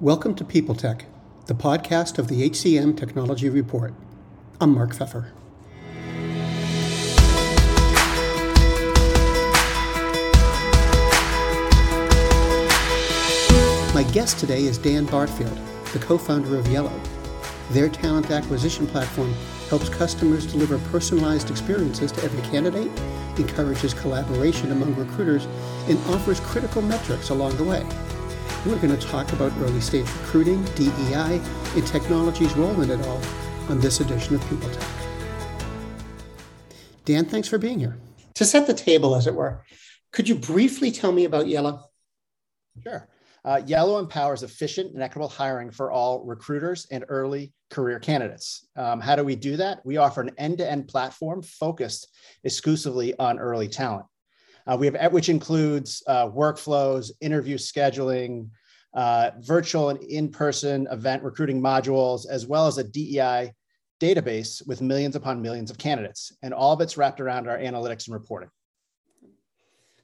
Welcome to People Tech, the podcast of the HCM Technology Report. I'm Mark Feffer. My guest today is Dan Bartfield, the co founder of Yello. Their talent acquisition platform helps customers deliver personalized experiences to every candidate, encourages collaboration among recruiters, and offers critical metrics along the way. We're going to talk about early stage recruiting, DEI, and technology's role in it all on this edition of People Tech. Dan, thanks for being here. To set the table, as it were, could you briefly tell me about Yello? Sure. Uh, Yello empowers efficient and equitable hiring for all recruiters and early career candidates. Um, how do we do that? We offer an end to end platform focused exclusively on early talent. Uh, we have which includes uh, workflows, interview scheduling, uh, virtual and in-person event recruiting modules, as well as a DEI database with millions upon millions of candidates, and all of it's wrapped around our analytics and reporting.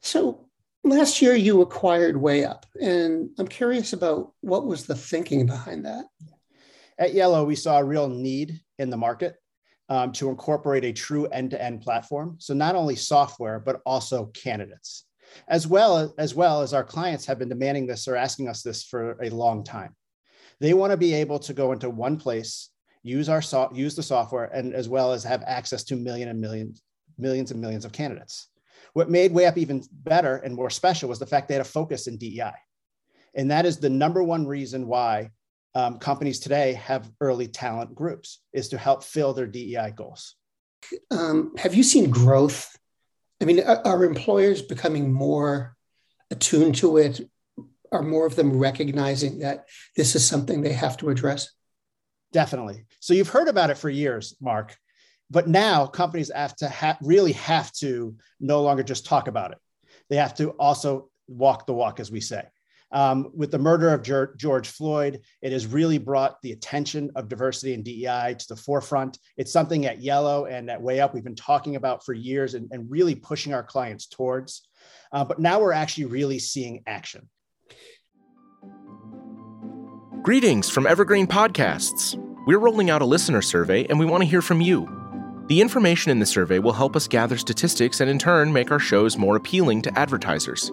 So last year you acquired WayUp, and I'm curious about what was the thinking behind that. At Yello, we saw a real need in the market um, to incorporate a true end-to-end platform. So not only software, but also candidates, as well as, well as our clients have been demanding this or asking us this for a long time. They want to be able to go into one place, use our so, use the software, and as well as have access to million and millions, millions and millions of candidates. What made WayUp even better and more special was the fact they had a focus in DEI. And that is the number one reason why um, companies today have early talent groups is to help fill their DEI goals. Um, have you seen growth? I mean, are, are, employers becoming more attuned to it? Are more of them recognizing that this is something they have to address? Definitely. So you've heard about it for years, Mark, but now companies have to ha- really have to no longer just talk about it. They have to also walk the walk, as we say. Um, with the murder of George Floyd, it has really brought the attention of diversity and DEI to the forefront. It's something at Yello and at WayUp we've been talking about for years and, and really pushing our clients towards. Uh, but now we're actually really seeing action. Greetings from Evergreen Podcasts. We're rolling out a listener survey and we want to hear from you. The information in the survey will help us gather statistics and in turn make our shows more appealing to advertisers.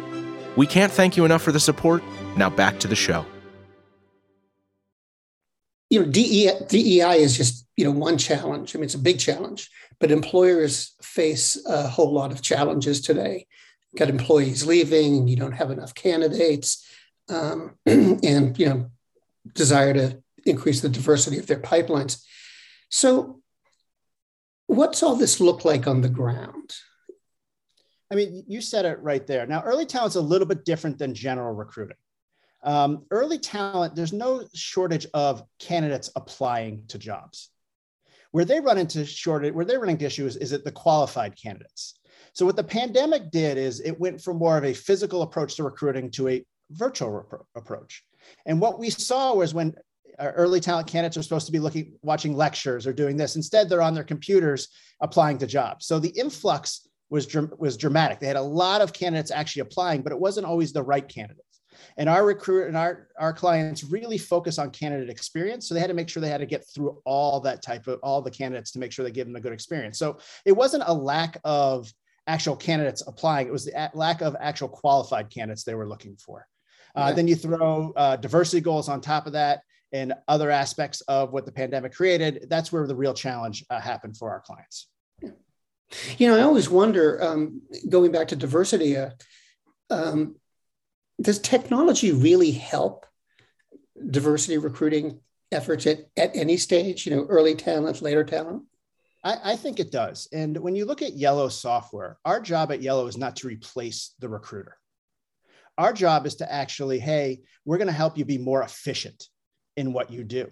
We can't thank you enough for the support. Now back to the show. You know, DEI, is just, you know, one challenge. I mean, it's a big challenge, but employers face a whole lot of challenges today. You've got employees leaving, you don't have enough candidates, um, and, you know, desire to increase the diversity of their pipelines. So, what's all this look like on the ground? I mean, you said it right there. Now, early talent's a little bit different than general recruiting. Um, early talent, there's no shortage of candidates applying to jobs. Where they run into shortage, where they run into issues is at the qualified candidates. So what the pandemic did is it went from more of a physical approach to recruiting to a virtual approach. And what we saw was when early talent candidates are supposed to be looking, watching lectures or doing this, instead they're on their computers applying to jobs. So the influx was, was dramatic. They had a lot of candidates actually applying, but it wasn't always the right candidates. And our recruit and our, our clients really focus on candidate experience. So they had to make sure they had to get through all that type of all the candidates to make sure they give them a good experience. So it wasn't a lack of actual candidates applying, it was the lack of actual qualified candidates they were looking for. Uh, Then you throw uh, diversity goals on top of that and other aspects of what the pandemic created. That's where the real challenge uh, happened for our clients. You know, I always wonder, um, going back to diversity, uh, um, does technology really help diversity recruiting efforts at, at any stage, you know, early talent, later talent? I, I, think it does. And when you look at Yello software, our job at Yello is not to replace the recruiter. Our job is to actually, hey, we're going to help you be more efficient in what you do.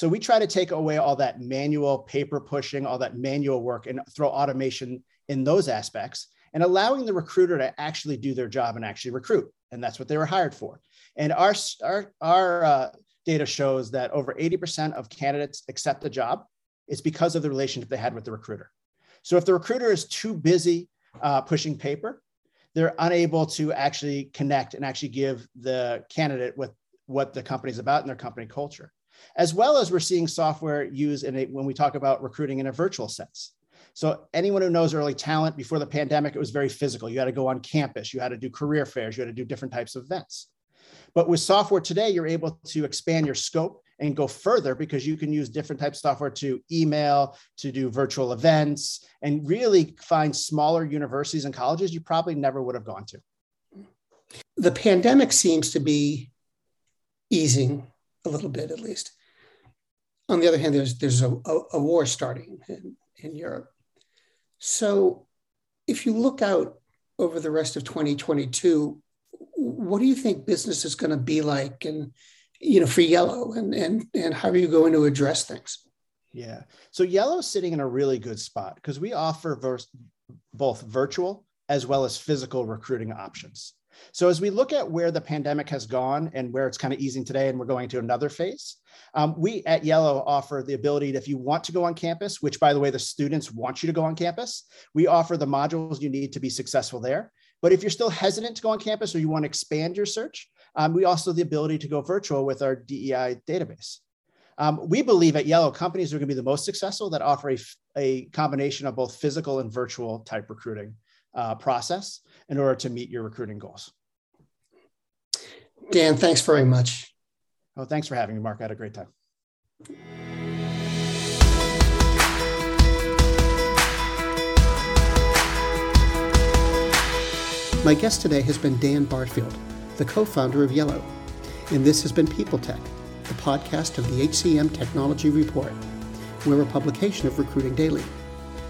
So we try to take away all that manual paper pushing, all that manual work, and throw automation in those aspects and allowing the recruiter to actually do their job and actually recruit. And that's what they were hired for. And our, our, our uh, data shows that over 80% of candidates accept the job. It's because of the relationship they had with the recruiter. So if the recruiter is too busy uh, pushing paper, they're unable to actually connect and actually give the candidate with what the company is about and their company culture. As well as we're seeing software used in a, when we talk about recruiting in a virtual sense. So anyone who knows early talent before the pandemic, it was very physical. You had to go on campus, you had to do career fairs, you had to do different types of events. But with software today, you're able to expand your scope and go further because you can use different types of software to email, to do virtual events, and really find smaller universities and colleges you probably never would have gone to. The pandemic seems to be easing a little bit, at least. On the other hand, there's there's a, a, a war starting in, in Europe. So, if you look out over the rest of 2022, what do you think business is going to be like, and you know, for Yello, and and and how are you going to address things? Yeah, so Yello's sitting in a really good spot because we offer both virtual as well as physical recruiting options. So as we look at where the pandemic has gone and where it's kind of easing today, and we're going to another phase, um, we at Yello offer the ability, that if you want to go on campus, which by the way, the students want you to go on campus, we offer the modules you need to be successful there. But if you're still hesitant to go on campus or you want to expand your search, um, we also have the ability to go virtual with our DEI database. Um, we believe at Yello, companies are going to be the most successful that offer a, a combination of both physical and virtual type recruiting uh, process in order to meet your recruiting goals. Dan, thanks very much. Oh, thanks for having me, Mark. I had a great time. My guest today has been Dan Bartfield, the co founder of Yello, and this has been People Tech, the podcast of the HCM Technology Report. We're a publication of Recruiting Daily.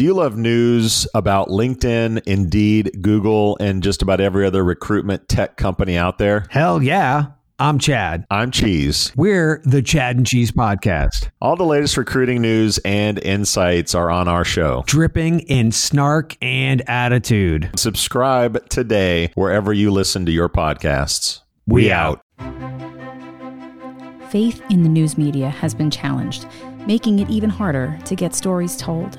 Do you love news about LinkedIn, Indeed, Google, and just about every other recruitment tech company out there? Hell yeah. I'm Chad. I'm Cheese. We're the Chad and Cheese Podcast. All the latest recruiting news and insights are on our show. Dripping in snark and attitude. Subscribe today wherever you listen to your podcasts. We, we out. Faith in the news media has been challenged, making it even harder to get stories told.